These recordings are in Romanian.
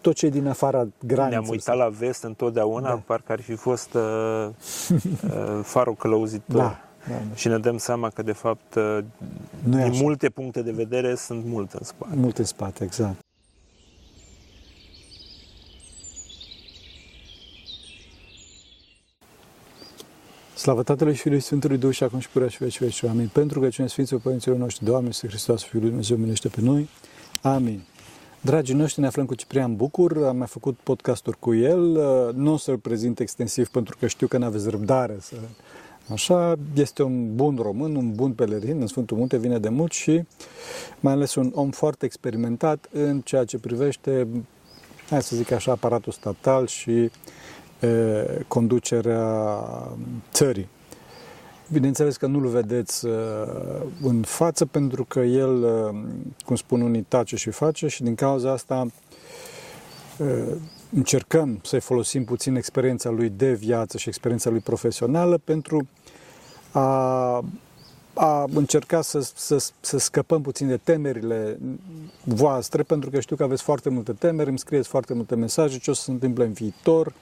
tot ce e din afara graniței. Ne-am uitat la vest întotdeauna, da. parcă ar fi fost uh, uh, farul călăuzitor. Da. Da, da. Și ne dăm seama că, de fapt, uh, nu din așa. multe puncte de vedere sunt multe în spate. Multe în spate, exact. Slavă Tatălui și Fiului Sfântului Duh și acum și purea și veci veci. Amin. Pentru că cine Sfinților Părinților noștri, Doamne, este Hristos, Fiul lui Dumnezeu, minește pe noi. Amin. Dragii noștri, ne aflăm cu Ciprian Bucur, am mai făcut podcasturi cu el, nu o să-l prezint extensiv pentru că știu că nu aveți răbdare să... Așa, este un bun român, un bun pelerin în Sfântul Munte, vine de mult și mai ales un om foarte experimentat în ceea ce privește, hai să zic așa, aparatul statal și conducerea țării. Bineînțeles că nu-l vedeți în față pentru că el, cum spun unii, tace și face și din cauza asta încercăm să-i folosim puțin experiența lui de viață și experiența lui profesională pentru a, a încerca să, să, să scăpăm puțin de temerile voastre, pentru că știu că aveți foarte multe temeri, îmi scrieți foarte multe mesaje, ce o să se întâmple în viitor,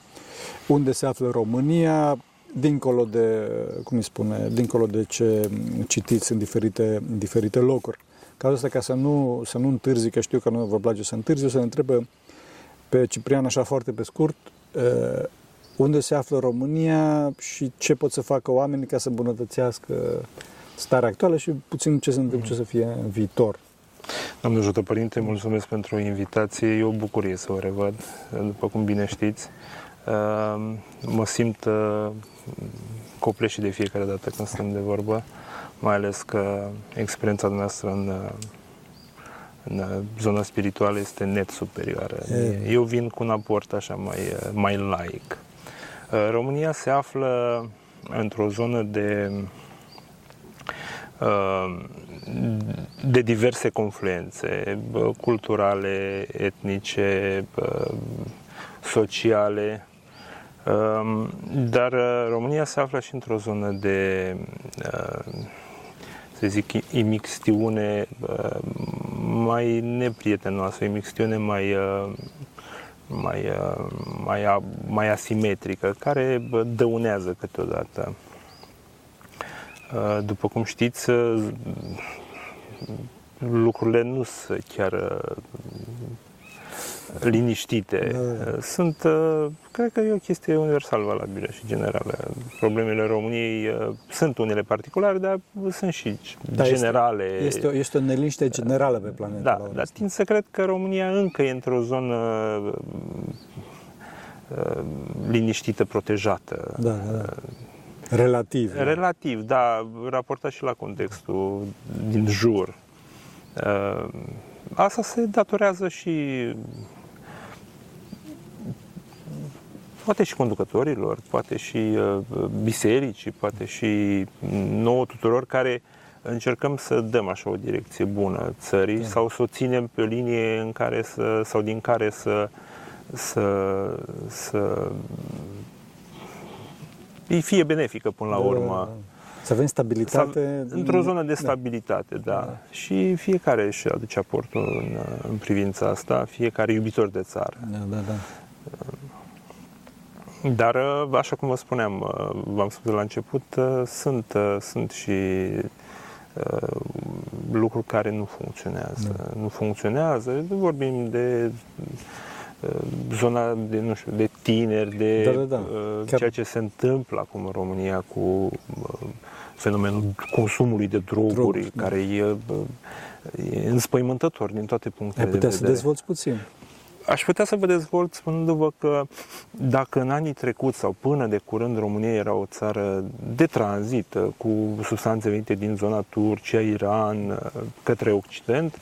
unde se află România, dincolo de, cum îi spune, dincolo de ce citiți în diferite, în diferite locuri. Ca asta, ca să nu, să nu întârzi, că știu că nu vă place să întârzi, o să ne întrebe pe Ciprian așa foarte pe scurt, unde se află România și ce pot să facă oamenii ca să îmbunătățească starea actuală și puțin ce se întâmplă, ce să fie în viitor. Doamne ajută, Părinte, mulțumesc pentru invitație. E o bucurie să o revăd, după cum bine știți. Ehm, mă simt uh, copleșit de fiecare dată când stăm de vorbă, mai ales că experiența noastră în, uh, în uh, zona spirituală este net superioară. Eu vin cu un aport așa mai, mai laic. România se află într-o zonă de de diverse confluențe culturale, etnice, sociale, Ehm, dar uh, România se află și într-o zonă de, uh, să zic, imixtiune uh, mai neprietenoasă, imixtiune mai, mai, mai, mai asimetrică, care dăunează câteodată. După cum știți, lucrurile nu sunt chiar liniștite. Da. Sunt, uh, cred că e o chestie universal valabilă și generală. Problemele României uh, sunt unele particulare, dar sunt și da, generale. Este, este, o, este o neliniște generală pe planetă. Da, dar tind să cred că România încă e într-o zonă uh, liniștită, protejată. Da, da, da. Relativ. Relativ, da, raportat și la contextul din jur. Asta se datorează și poate și conducătorilor, poate și uh, bisericii, poate și nouă tuturor care încercăm să dăm așa o direcție bună țării da. sau să o ținem pe o linie în care să, sau din care să, să, să îi fie benefică până la da, urmă. Da, da. Să avem stabilitate. într-o zonă de stabilitate, da. da. Și fiecare își aduce aportul în, în privința asta, fiecare iubitor de țară. Da, da, da. Dar, așa cum vă spuneam, v-am spus de la început, sunt, sunt și lucruri care nu funcționează. Da. Nu funcționează, vorbim de zona de, nu știu, de tineri, de da, da, da. ceea ce se întâmplă acum în România cu fenomenul consumului de droguri, droguri da. care da. e, e înspăimântător din toate punctele Ai putea de vedere. să dezvolți puțin. Aș putea să vă dezvolt spunându-vă că dacă în anii trecuți sau până de curând România era o țară de tranzit cu substanțe venite din zona Turcia, Iran, către Occident,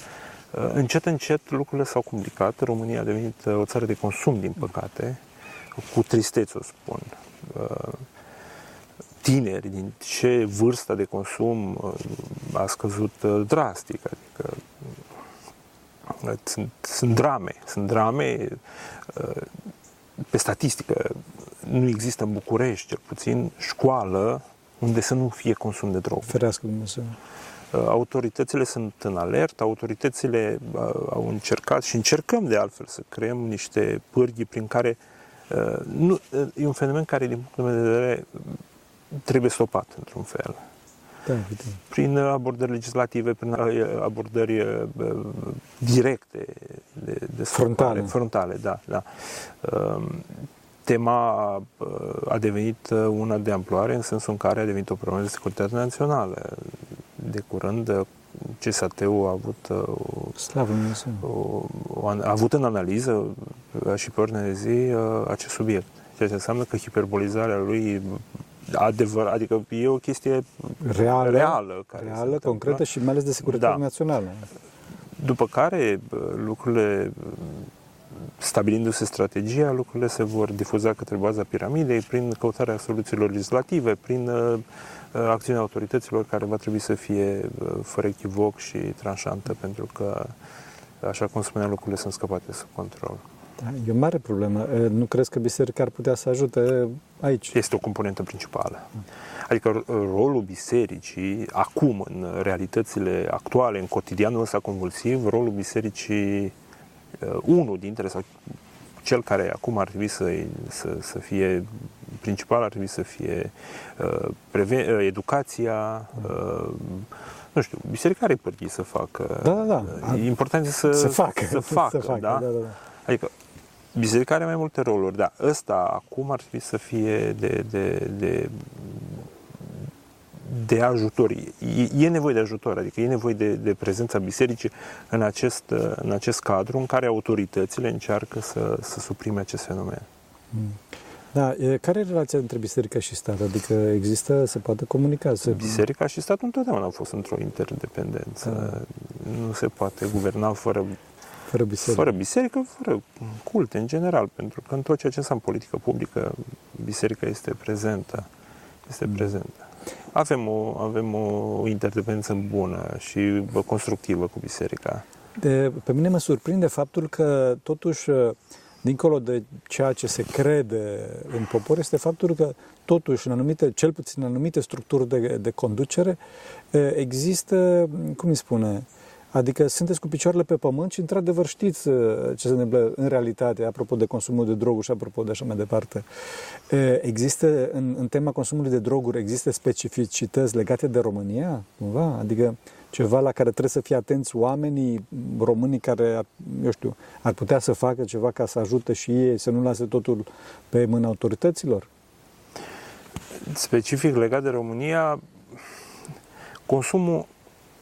încet, încet lucrurile s-au complicat. România a devenit o țară de consum, din păcate, cu tristețe o spun tineri, din ce vârsta de consum uh, a scăzut uh, drastic. Adică uh, sunt, sunt drame. Sunt drame pe statistică. Nu există în București, cel puțin, școală unde să nu fie consum de drog. Ferească Dumnezeu. autoritățile sunt în alert, autoritățile au încercat și încercăm de altfel să creăm niște pârghii prin care nu, e un fenomen care, din punctul meu de vedere, trebuie stopat într-un fel. Da, prin abordări legislative, prin abordări directe, de, de frontale. frontale, da, da. Tema a devenit una de amploare în sensul în care a devenit o problemă de securitate națională. De curând, CSAT-ul a avut, o, Slavă o, o, a avut în analiză și pe ordine de zi acest subiect. Ceea ce înseamnă că hiperbolizarea lui adevăr, adică e o chestie reală, reală, care reală concretă și mai ales de securitate da. națională. După care lucrurile, stabilindu-se strategia, lucrurile se vor difuza către baza piramidei prin căutarea soluțiilor legislative, prin uh, acțiunea autorităților care va trebui să fie uh, fără echivoc și tranșantă, pentru că, așa cum spuneam, lucrurile sunt scăpate sub control. Da, e o mare problemă. Nu crezi că biserica ar putea să ajute aici? Este o componentă principală. Adică rolul bisericii, acum, în realitățile actuale, în cotidianul ăsta convulsiv, rolul bisericii, unul dintre, sau cel care acum ar trebui să, să, să fie principal, ar trebui să fie uh, preven- educația, uh, nu știu, biserica are pârghii să facă. Da, da, da. Important e să, să facă, să facă, să facă da? Da, da, da? Adică Biserica are mai multe roluri, dar ăsta acum ar trebui să fie de, de, de, de ajutor. E, e nevoie de ajutor, adică e nevoie de, de prezența bisericii în acest, în acest cadru în care autoritățile încearcă să, să suprime acest fenomen. Mm. Da, care e relația între biserica și stat? Adică există, se poate comunica? Se... Biserica și statul întotdeauna au fost într-o interdependență. Da. Nu se poate guverna fără fără biserică. Fără biserică, fără culte în general, pentru că în tot ceea ce înseamnă politică publică, biserica este prezentă. Este mm. prezentă. Avem o, avem o interdependență bună și constructivă cu biserica. De, pe mine mă surprinde faptul că totuși dincolo de ceea ce se crede în popor, este faptul că totuși în anumite, cel puțin în anumite structuri de, de conducere, există, cum îi spune, Adică sunteți cu picioarele pe pământ și într-adevăr știți uh, ce se întâmplă în realitate, apropo de consumul de droguri și apropo de așa mai departe. Există, în, în tema consumului de droguri, există specificități legate de România, cumva? Adică ceva la care trebuie să fie atenți oamenii românii care, eu știu, ar putea să facă ceva ca să ajute și ei, să nu lase totul pe mâna autorităților? Specific legat de România, consumul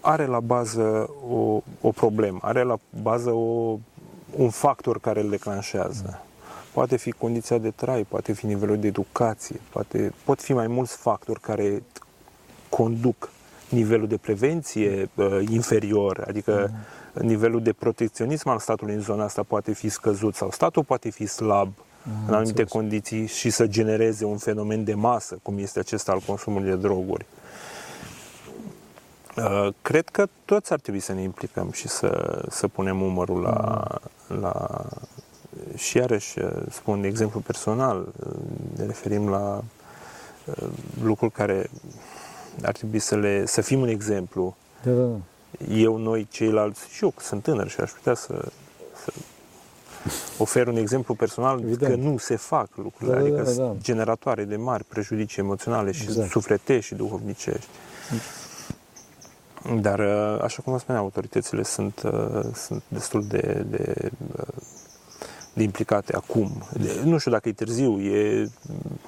are la bază o, o problemă, are la bază o, un factor care îl declanșează. Poate fi condiția de trai, poate fi nivelul de educație, poate, pot fi mai mulți factori care conduc nivelul de prevenție uh, inferior, adică mm. nivelul de protecționism al statului în zona asta poate fi scăzut sau statul poate fi slab mm, în anumite înțeles. condiții și să genereze un fenomen de masă, cum este acesta al consumului de droguri. Uh, cred că toți ar trebui să ne implicăm și să, să punem umărul la, la... Și iarăși uh, spun exemplu personal, uh, ne referim la lucruri care ar trebui să, le, să fim un exemplu. Da, da. Eu, noi, ceilalți, și eu sunt tânăr și aș putea să, să ofer un exemplu personal Evident. că nu se fac lucrurile, da, adică da, da, da. generatoare de mari prejudicii emoționale și exact. sufletești și duhovnicești. Dar, uh, așa cum vă spuneam, autoritățile sunt, uh, sunt destul de, de, uh, de implicate acum. De, nu știu dacă e târziu, e...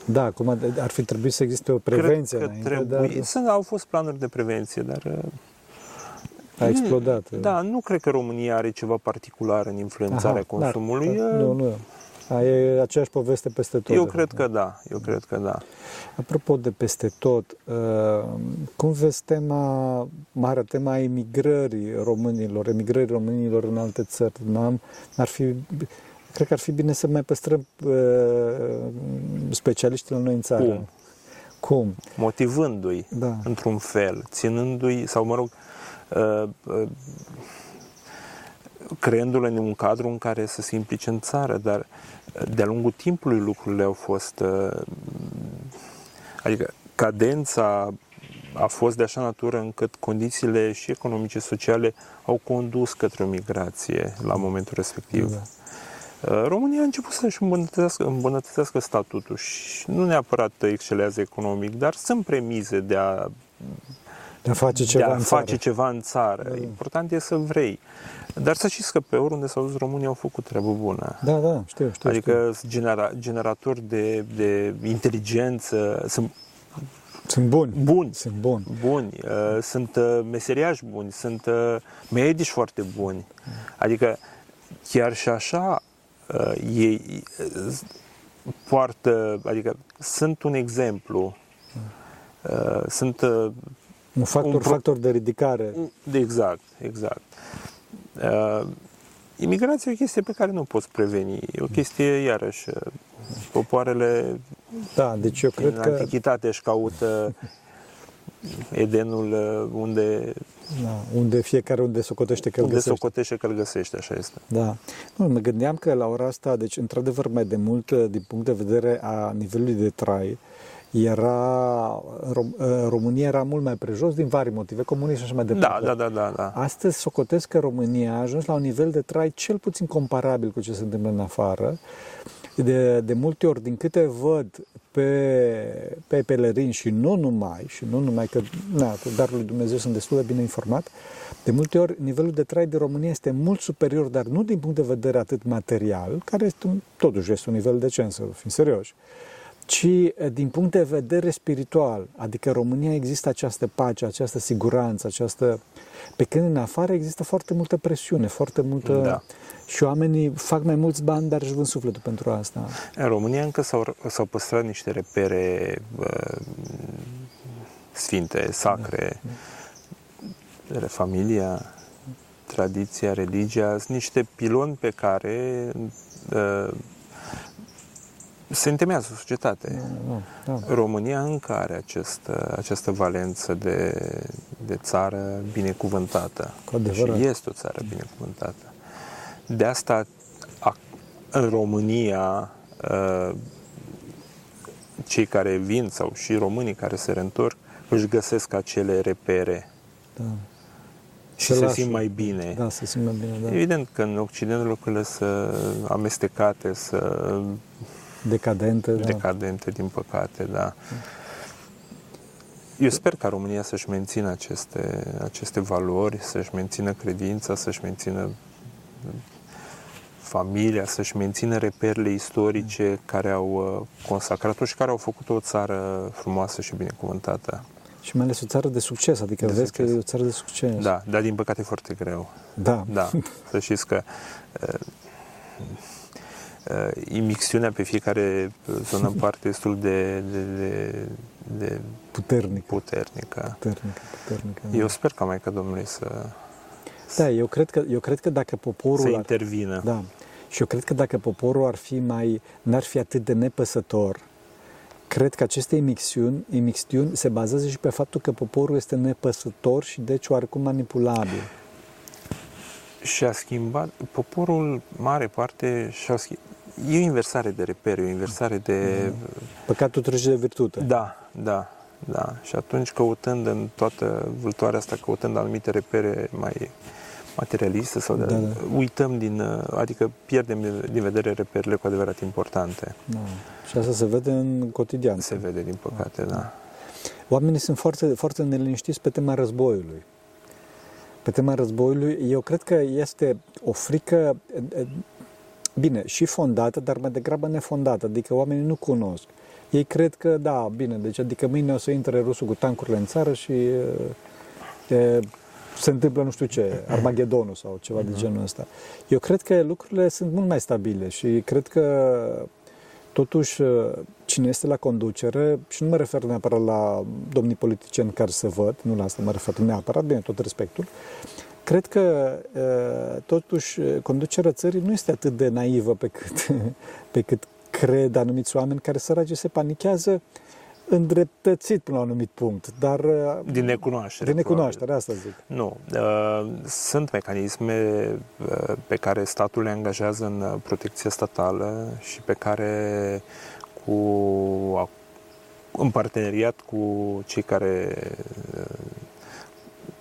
Da, acum ar fi trebuit să existe o prevenție Cred că înainte, trebuie, dar... Sunt, au fost planuri de prevenție, dar... A explodat. Da, nu cred că România are ceva particular în influențarea Aha, consumului. Dar, nu, nu. A, e aceeași poveste peste tot. Eu cred că da, eu cred că da. Apropo de peste tot, uh, cum vezi tema, mare tema emigrării românilor, emigrării românilor în alte țări? N-am, ar fi, cred că ar fi bine să mai păstrăm uh, specialiștii la noi în țară. Cum? Cum? Motivându-i, da. într-un fel, ținându-i, sau mă rog, uh, uh, creându-le în un cadru în care să se implice în țară, dar de-a lungul timpului lucrurile au fost, uh, adică cadența a fost de așa natură încât condițiile și economice, sociale au condus către o migrație la momentul respectiv. Da. Uh, România a început să-și îmbunătățească, îmbunătățească statutul și nu neapărat excelează economic, dar sunt premize de a, de a face ceva, de a în, face țară. ceva în țară. Da. Important e să vrei. Dar să știți că pe oriunde s-au dus România au făcut treabă bună. Da, da, știu, știu. Adică știu. genera, generatori de, de inteligență, sunt sunt buni. Buni. Sunt buni. Buni. Uh, sunt uh, meseriași buni, sunt uh, medici foarte buni. Adică chiar și așa uh, ei uh, poartă, adică sunt un exemplu. Uh, sunt uh, un factor, un pro... factor de ridicare. De exact, exact. Uh, imigrația e o chestie pe care nu poți preveni. E o chestie, iarăși, uh, popoarele da, deci eu cred în că... antichitate își caută Edenul uh, unde... Da, unde fiecare unde socotește că unde găsește. socotește că îl găsește, așa este. Da. Nu, mă gândeam că la ora asta, deci într-adevăr mai de mult, uh, din punct de vedere a nivelului de trai, era, Rom- România era mult mai prejos din vari motive, comunism și așa mai departe. Da, da, da, da, da. Astăzi socotesc că România a ajuns la un nivel de trai cel puțin comparabil cu ce se întâmplă în afară. De, de multe ori, din câte văd pe, pe pelerini și nu numai, și nu numai că, na, cu darul lui Dumnezeu sunt destul de bine informat, de multe ori nivelul de trai de România este mult superior, dar nu din punct de vedere atât material, care este un, totuși este un nivel decent, să fim serioși, ci din punct de vedere spiritual. Adică în România există această pace, această siguranță, această... Pe când în afară există foarte multă presiune, foarte multă... Da. Și oamenii fac mai mulți bani, dar își vând sufletul pentru asta. În România încă s-au, s-au păstrat niște repere uh, sfinte, sacre, da. familia, tradiția, religia, sunt niște piloni pe care uh, se întemeiază societate. Da, da. România încă are acest, această valență de, de țară binecuvântată. Și este o țară binecuvântată. De asta, în România, cei care vin sau și românii care se reîntorc își găsesc acele repere. Da. Și se simt mai bine. Da, se simt mai bine, da. Evident că în Occident lucrurile sunt amestecate, să decadente. Da. Decadente, din păcate, da. Eu sper ca România să-și mențină aceste, aceste valori, să-și mențină credința, să-și mențină familia, să-și mențină reperele istorice care au uh, consacrat-o și care au făcut o țară frumoasă și binecuvântată. Și mai ales o țară de succes, adică de vezi succes. că e o țară de succes. Da, dar din păcate e foarte greu. Da. Da, să știți că uh, uh, imixtiunea pe fiecare zonă în parte destul de, de, de, de puternică. puternică. Puternică, puternică. Da. Eu sper ca Maica Domnului să da, eu cred că, eu cred că dacă poporul... Să intervină. Ar, da. Și eu cred că dacă poporul ar fi mai... n-ar fi atât de nepăsător, cred că aceste imixtiuni, imixtiuni se bazează și pe faptul că poporul este nepăsător și deci oarecum manipulabil. Și a schimbat, poporul, mare parte, și-a schimbat. E o inversare de repere, o inversare de... Păcatul trece de virtute. Da, da, da. Și atunci căutând în toată vâltoarea asta, căutând anumite repere mai materialiste sau de, da, da. uităm din, adică pierdem din vedere reperele cu adevărat importante. Da. Și asta se vede în cotidian. Se vede, din păcate, da. da. Oamenii sunt foarte, foarte neliniștiți pe tema războiului. Pe tema războiului, eu cred că este o frică, bine, și fondată, dar mai degrabă nefondată, adică oamenii nu cunosc. Ei cred că, da, bine, deci adică mâine o să intre rusul cu tancurile în țară și e, se întâmplă nu știu ce, Armagedonul sau ceva de genul ăsta. Eu cred că lucrurile sunt mult mai stabile și cred că totuși cine este la conducere, și nu mă refer neapărat la domnii politicieni care se văd, nu la asta mă refer neapărat, bine, tot respectul, cred că totuși conducerea țării nu este atât de naivă pe cât, pe cât cred anumiți oameni care săraci se panichează îndreptățit până la un anumit punct, dar... Din necunoaștere. Din necunoaștere, asta zic. Nu. Sunt mecanisme pe care statul le angajează în protecție statală și pe care cu în parteneriat cu cei care uh,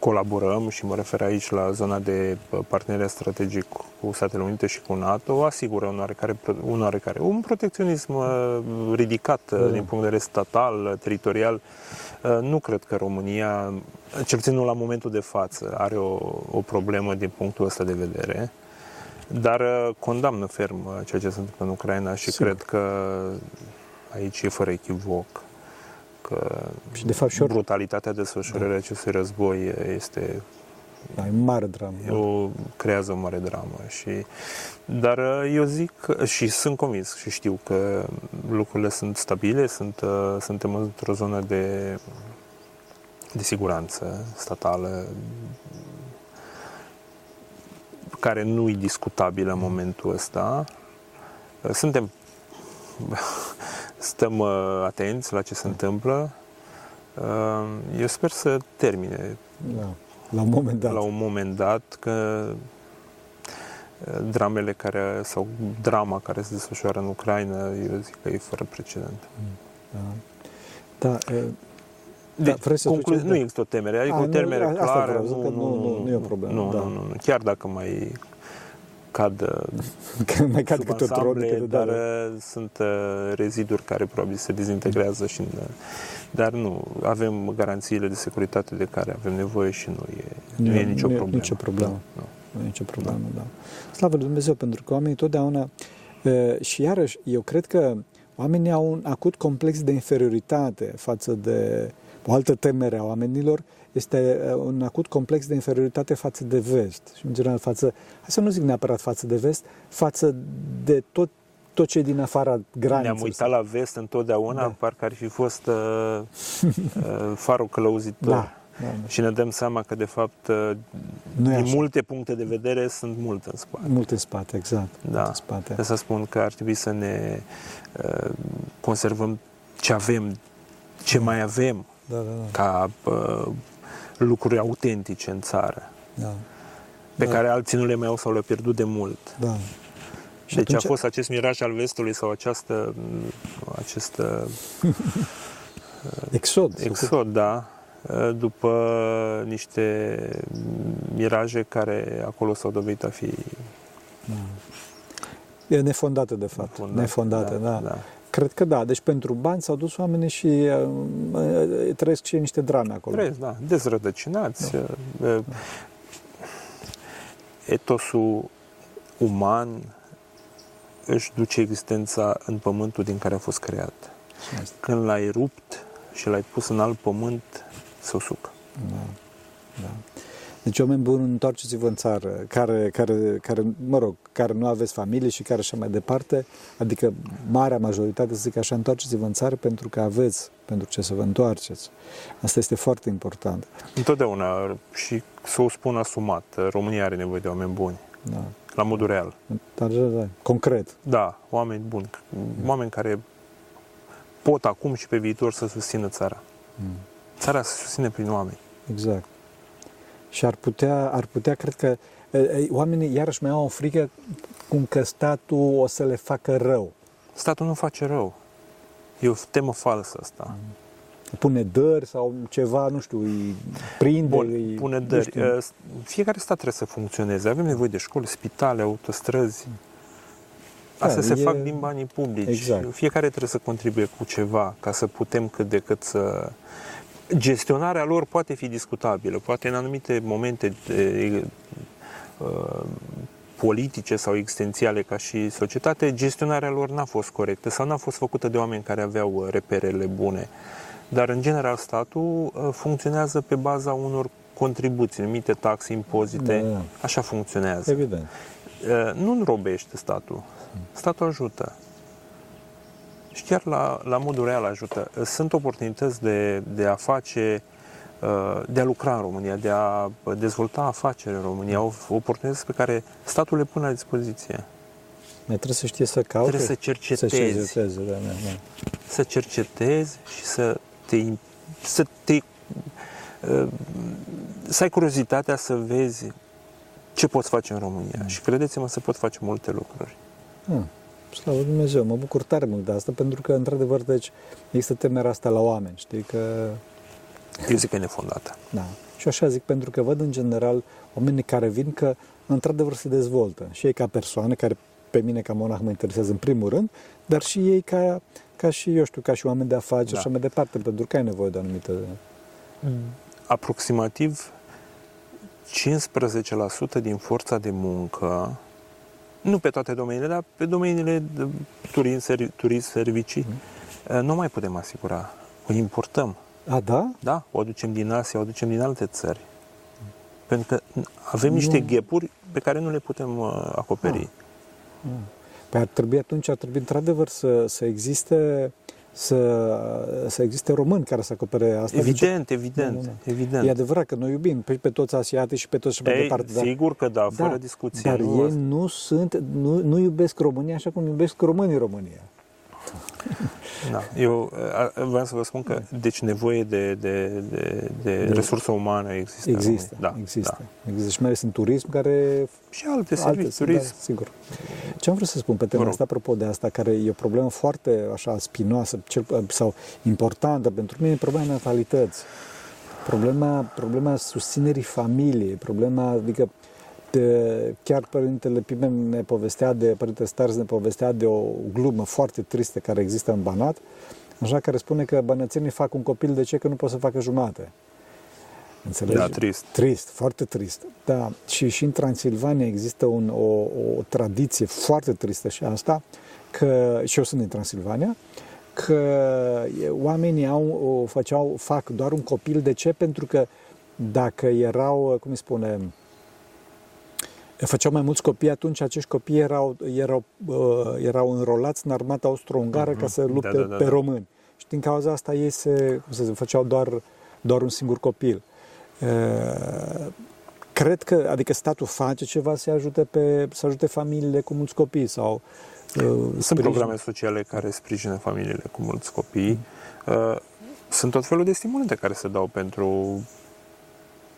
colaborăm și mă refer aici la zona de uh, parteneriat strategic cu Statele Unite și cu NATO, asigură un oarecare, un, oarecare, un protecționism uh, ridicat da. din punct de vedere statal, teritorial. Nu cred că România, cel puțin nu la momentul de față, are o, o problemă din punctul ăsta de vedere. Dar condamnă ferm ceea ce se întâmplă în Ucraina și Sigur. cred că aici e fără echivoc că și de fapt și brutalitatea desfășurării da. acestui război este da, e mare dramă. O, creează o mare dramă. Și, dar eu zic și sunt convins și știu că lucrurile sunt stabile, sunt, suntem într-o zonă de, de siguranță statală care nu e discutabilă în momentul ăsta. Suntem stăm uh, atenți la ce se întâmplă. Uh, eu sper să termine. Da. La un moment dat. La un moment dat, că uh, dramele care, sau drama care se desfășoară în Ucraina, eu zic că e fără precedent. Da. Da, e... Da, deci, să conclu- nu există o temere, adică A, o temere nu, clară. Vreau, nu, nu, nu, nu, nu e o problemă. Nu, da. nu, nu, nu. Chiar dacă mai cad că mai cad câte o tronă, dar da. sunt uh, reziduri care probabil se dezintegrează și în, dar nu, avem garanțiile de securitate de care avem nevoie și nu e, nu, nu e nicio nu problemă. Nicio problemă. Nu, nu. nu e nicio problemă, da. da. Slavă Lui Dumnezeu, pentru că oamenii totdeauna uh, și iarăși, eu cred că oamenii au un acut complex de inferioritate față de o altă temere a oamenilor este uh, un acut complex de inferioritate față de vest și în general față, hai să nu zic neapărat față de vest, față de tot tot ce e din afara graniței. Ne-am uitat la vest întotdeauna, da. parcă ar fi fost uh, uh, farul călăuzitor. Da. Da, da. Și ne dăm seama că, de fapt, uh, nu din multe puncte de vedere, sunt mult în spate. Mult în spate, exact. Da. în spate. De să spun că ar trebui să ne uh, conservăm ce avem, ce mai avem, da, da, da. ca uh, lucruri autentice în țară. Da. Pe da. care alții nu le mai au sau le-au pierdut de mult. Da. Și deci atunci... a fost acest miraj al vestului sau această, acest exod. Exod, da. După niște miraje care acolo s-au dovedit a fi da. E nefondată, de fapt. Nefondată, nefondată da, da. da. Cred că da. Deci pentru bani s-au dus oamenii și uh, uh, trăiesc și niște drame acolo. Trăiesc, da. Dezrădăcinați. Da. Uh, etosul uman își duce existența în pământul din care a fost creat. Când l-ai rupt și l-ai pus în alt pământ, se usucă. Da. da. Deci, oameni buni, întoarceți-vă în țară, care, care, care, mă rog, care nu aveți familie și care așa mai departe, adică marea majoritate, să zic așa, întoarceți-vă în țară pentru că aveți pentru ce să vă întoarceți. Asta este foarte important. Întotdeauna, și să o spun asumat, România are nevoie de oameni buni. Da. La modul real. Dar, da, da, concret. Da, oameni buni. Oameni care pot acum și pe viitor să susțină țara. Mm. Țara se susține prin oameni. Exact și ar putea, ar putea cred că oamenii iarăși mai au o frică cum că statul o să le facă rău. Statul nu face rău. E o temă falsă asta. Mm. Pune dări sau ceva, nu știu, îi prinde, Bun, îi, pune dări. Fiecare stat trebuie să funcționeze. Avem nevoie de școli, spitale, autostrăzi. Asta da, se e... fac din banii publici. Exact. Fiecare trebuie să contribuie cu ceva ca să putem cât de cât să gestionarea lor poate fi discutabilă, poate în anumite momente de, uh, politice sau existențiale ca și societate, gestionarea lor n-a fost corectă sau n-a fost făcută de oameni care aveau uh, reperele bune. Dar, în general, statul uh, funcționează pe baza unor contribuții, numite taxe, impozite, da, da. așa funcționează. Evident. Uh, nu înrobește statul. Statul ajută și chiar la, la modul real ajută. Sunt oportunități de, de a face, uh, de a lucra în România, de a dezvolta afaceri în România, oportunități pe care statul le pune la dispoziție. Mai trebuie să știe să caute? Trebuie să cercetezi. Să cercetezi, da, da, da. Să cercetezi și să te, să te uh, să ai curiozitatea să vezi ce poți face în România. Mm. Și credeți-mă, se pot face multe lucruri. Mm. Slavă Dumnezeu, mă bucur tare mult de asta, pentru că, într-adevăr, deci, există temerea asta la oameni, știi, că... Eu zic că e nefondată. Da. Și așa zic, pentru că văd, în general, oamenii care vin că, într-adevăr, se dezvoltă. Și ei ca persoane, care pe mine ca monah mă interesează în primul rând, dar și ei ca, ca și, eu știu, ca și oameni de afaceri da. și așa mai departe, pentru că ai nevoie de anumite... Aproximativ 15% din forța de muncă, nu pe toate domeniile, dar pe domeniile de turism, servi, turism servicii, mm. nu mai putem asigura. O importăm. A, da? Da, o aducem din Asia, o aducem din alte țări. Mm. Pentru că avem nu. niște ghepuri pe care nu le putem uh, acoperi. Ah. Mm. Păi ar trebui atunci, ar trebui într-adevăr să, să existe să, să existe români care să acopere asta. Evident, evident, nu, nu, nu. evident. E adevărat că noi iubim pe, pe toți asiatici și pe toți și pe departe. Dar, sigur că da, fără da, discuție. Dar nu ei asta. nu sunt, nu, nu iubesc România așa cum iubesc românii România. Da. Eu vreau să vă spun că deci nevoie de, de, de, de, de resursă umană există. Există, da, există. Da. Există și mai ales în turism care... Și alte servicii, turism. Da, sigur. Ce am vrut să spun pe tema asta, apropo de asta, care e o problemă foarte așa spinoasă cel, sau importantă pentru mine, e problema natalității. Problema, problema susținerii familiei, problema, adică de, chiar Părintele Pimen ne povestea de, Părintele Stars ne povestea de o glumă foarte tristă care există în Banat, așa care spune că bănățenii fac un copil de ce? Că nu pot să facă jumate. Înțelegi? Da, trist. Trist, foarte trist. Da, și, și în Transilvania există un, o, o tradiție foarte tristă și asta, că, și eu sunt din Transilvania, că oamenii au, o, făceau, fac doar un copil. De ce? Pentru că dacă erau, cum îi spune, făceau mai mulți copii, atunci acești copii erau, erau, uh, erau înrolați în armata austro-ungară uh-huh. ca să lupte da, da, da, pe da. români. Și din cauza asta ei se, cum să zic, făceau doar, doar un singur copil. Uh, cred că, adică statul face ceva să ajute, pe, să ajute familiile cu mulți copii sau uh, Sunt sprijin. programe sociale care sprijină familiile cu mulți copii. Uh, sunt tot felul de stimulente care se dau pentru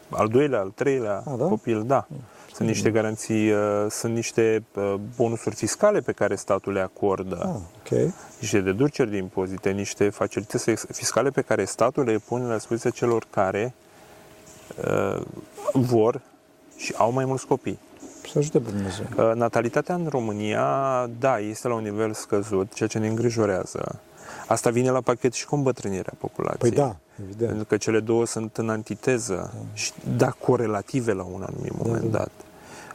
al doilea, al treilea A, da? copil, da. Mm. Sunt niște garanții, uh, sunt niște uh, bonusuri fiscale pe care statul le acordă, ah, okay. niște deduceri de impozite, niște facilități fiscale pe care statul le pune la dispoziția celor care uh, vor și au mai mulți copii. Să ajute Dumnezeu. Uh, natalitatea în România, da, este la un nivel scăzut, ceea ce ne îngrijorează. Asta vine la pachet și cu îmbătrânirea populației. Păi da, evident. Pentru că cele două sunt în antiteză da. și da, corelative la un anumit da, moment da, da. dat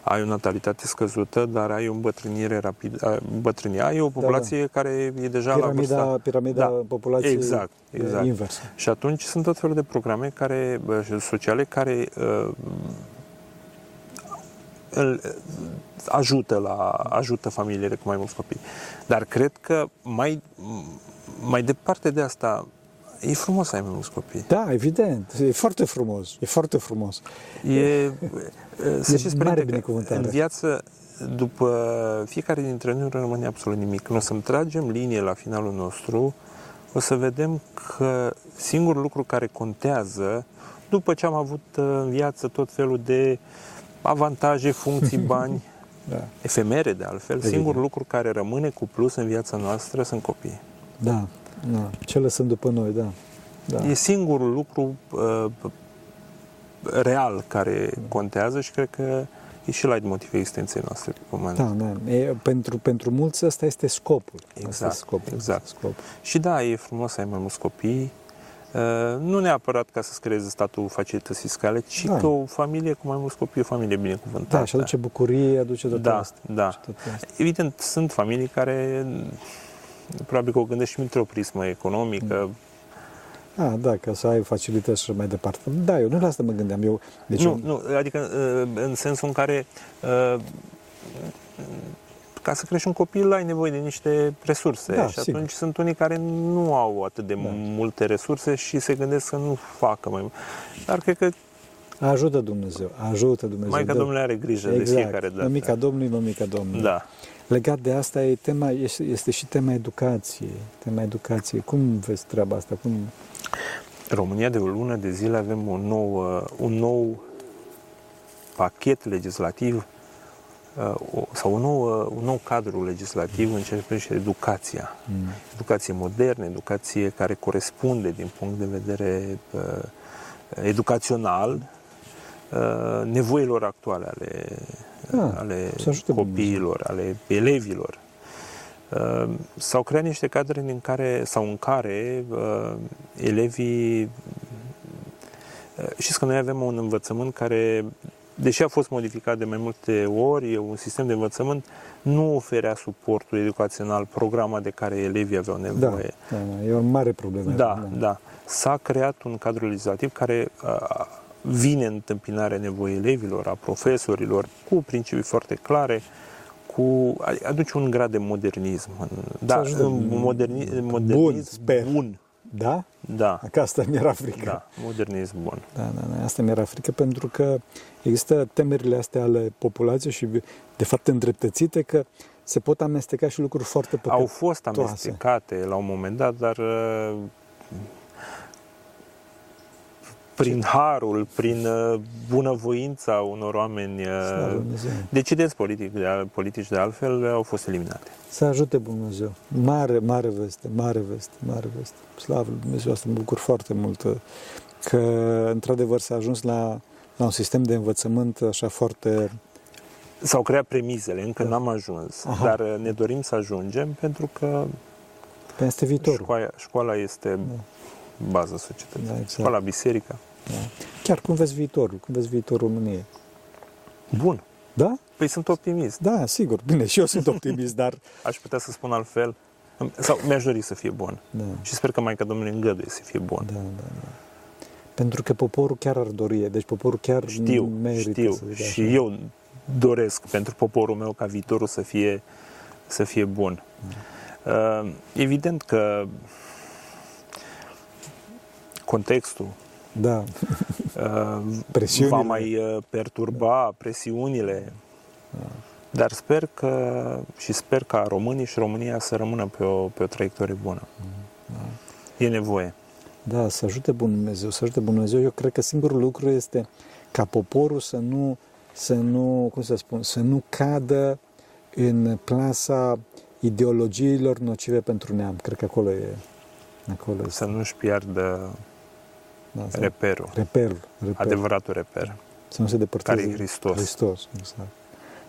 ai o natalitate scăzută, dar ai o îmbătrânire rapidă, îmbătrâni. Ai o populație da, da. care e deja piramida, la vârsta... Piramida da, populației exact, exact. inversă. Și atunci sunt tot felul de programe care, sociale care uh, îl, ajută, la, ajută familiile cu mai mulți copii. Dar cred că mai, mai departe de asta, E frumos să ai mai mulți copii. Da, evident. E foarte frumos. E foarte frumos. E, să știți, mare în viață, după fiecare dintre noi nu rămâne absolut nimic. Când o să-mi tragem linie la finalul nostru, o să vedem că singurul lucru care contează, după ce am avut uh, în viață tot felul de avantaje, funcții, bani, da. efemere de altfel, Evident. singurul lucru care rămâne cu plus în viața noastră sunt copiii. Da, da. Ce sunt după noi, da. da. E singurul lucru uh, real care contează și cred că e și la motivul existenței noastre pe pământ. Da, da. E, pentru, pentru mulți ăsta este scopul. Exact, asta scopul, exact. Scopul. Și da, e frumos să ai mai mulți copii, Uh, nu neapărat ca să-ți creeze statul facilități fiscale, ci da. că o familie cu mai mulți copii, o familie binecuvântată. Da, și aduce bucurie, aduce tot da, asta. Da, tot asta. Evident, sunt familii care probabil că o gândești și într-o prismă economică, mm Ah, da, ca să ai facilități și mai departe. Da, eu nu la asta mă gândeam. Eu, deci nu, eu... nu, adică uh, în sensul în care uh, ca să crești un copil ai nevoie de niște resurse da, și sigur. atunci sunt unii care nu au atât de da. multe resurse și se gândesc să nu facă mai mult. Dar cred că Ajută Dumnezeu, ajută Dumnezeu. Mai ca Domnul are grijă exact. de fiecare dată. Mămica Domnului, mămica Domnului. Da. Legat de asta e tema, este, este și tema educației. Tema educației. Cum vezi treaba asta? Cum... România de o lună de zile avem un nou, un nou pachet legislativ uh, o- sau un nou, uh, un nou cadru legislativ în ceea ce privește educația. Mm. Educație modernă, educație care corespunde din punct de vedere uh, educațional uh, nevoilor actuale ale, Da, ale să ajute copiilor, ale elevilor. Uh, S-au creat niște cadre în care, sau în care uh, elevii uh, știți că noi avem un învățământ care, deși a fost modificat de mai multe ori, e un sistem de învățământ, nu oferea suportul educațional, programa de care elevii aveau Da, nevoie. da, da, e o mare problemă. Da, da. S-a creat un cadru legislativ care a, vine în întâmpinarea nevoii elevilor, a profesorilor, cu principii foarte clare, cu aduce un grad de modernism. în- Da, ajute. în moderni, Bun, modernism sper. bun. Da? Da, Că asta mi-era frică. da, modernism bun. Da, da, da, asta mi-era frică pentru că există temerile astea ale populației și de fapt îndreptățite că se pot amesteca și lucruri foarte păcătoase. Au fost amestecate la un moment dat, dar uh, prin harul, prin uh, bunăvoința unor oameni Slavă uh, Dumnezeu. decidenți politic, de, al- politici de altfel, au fost eliminate. Să ajute Dumnezeu. Mare, mare veste, mare veste, mare veste. Slavă lui Dumnezeu, asta mă bucur foarte mult uh, că într-adevăr s-a ajuns la, la un sistem de învățământ așa foarte... S-au creat premizele, încă Da. n-am ajuns, Aha. dar uh, ne dorim să ajungem pentru că Peste viitorul. școala, școala este baza societății. Da, exact. Școala, biserica. Da. Chiar cum vezi viitorul? Cum vezi viitorul României? Bun. Da? Păi sunt optimist. Da, sigur. Bine, și eu sunt optimist, dar... Aș putea să spun altfel. Sau mi-aș dori să fie bun. Da. Și sper că Maica Domnului îngăduie să fie bun. Da, da, da. Pentru că poporul chiar ar dori, deci poporul chiar Știu, merită știu. să zic Și așa. eu doresc pentru poporul meu ca viitorul să fie, să fie bun. Uh, Evident că contextul Da, uh, Presiunile. va mai uh, perturba presiunile, dar sper că și sper ca românii și România să rămână pe o, pe o traiectorie bună. E nevoie. da, să ajute Bunul Dumnezeu, să ajute Bunul Dumnezeu. Eu cred că singurul lucru este ca poporul să nu, să nu, cum să spun, să nu cadă în plasa ideologiilor nocive pentru neam. Cred că acolo e, acolo este. Să nu-și piardă da, să- reperul, reperul, reperul. adevăratul reper, Să nu se depărteze care e Hristos. Hristos, exact.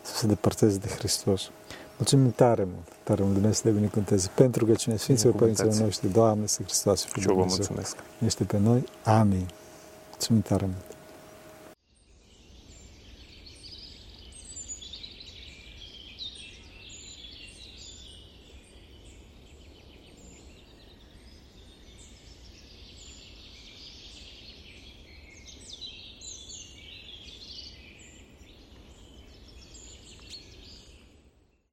Să se depărteze de Hristos. Mulțumim tare mult, tare mult, Dumnezeu să te binecuvânteze. Pentru că cine Sfinților Părinților Binecuvântați. noștri, Doamne, să Hristos, Fiul Și eu vă Dumnezeu, mulțumesc. este pe noi. Amin. Mulțumim tare mult.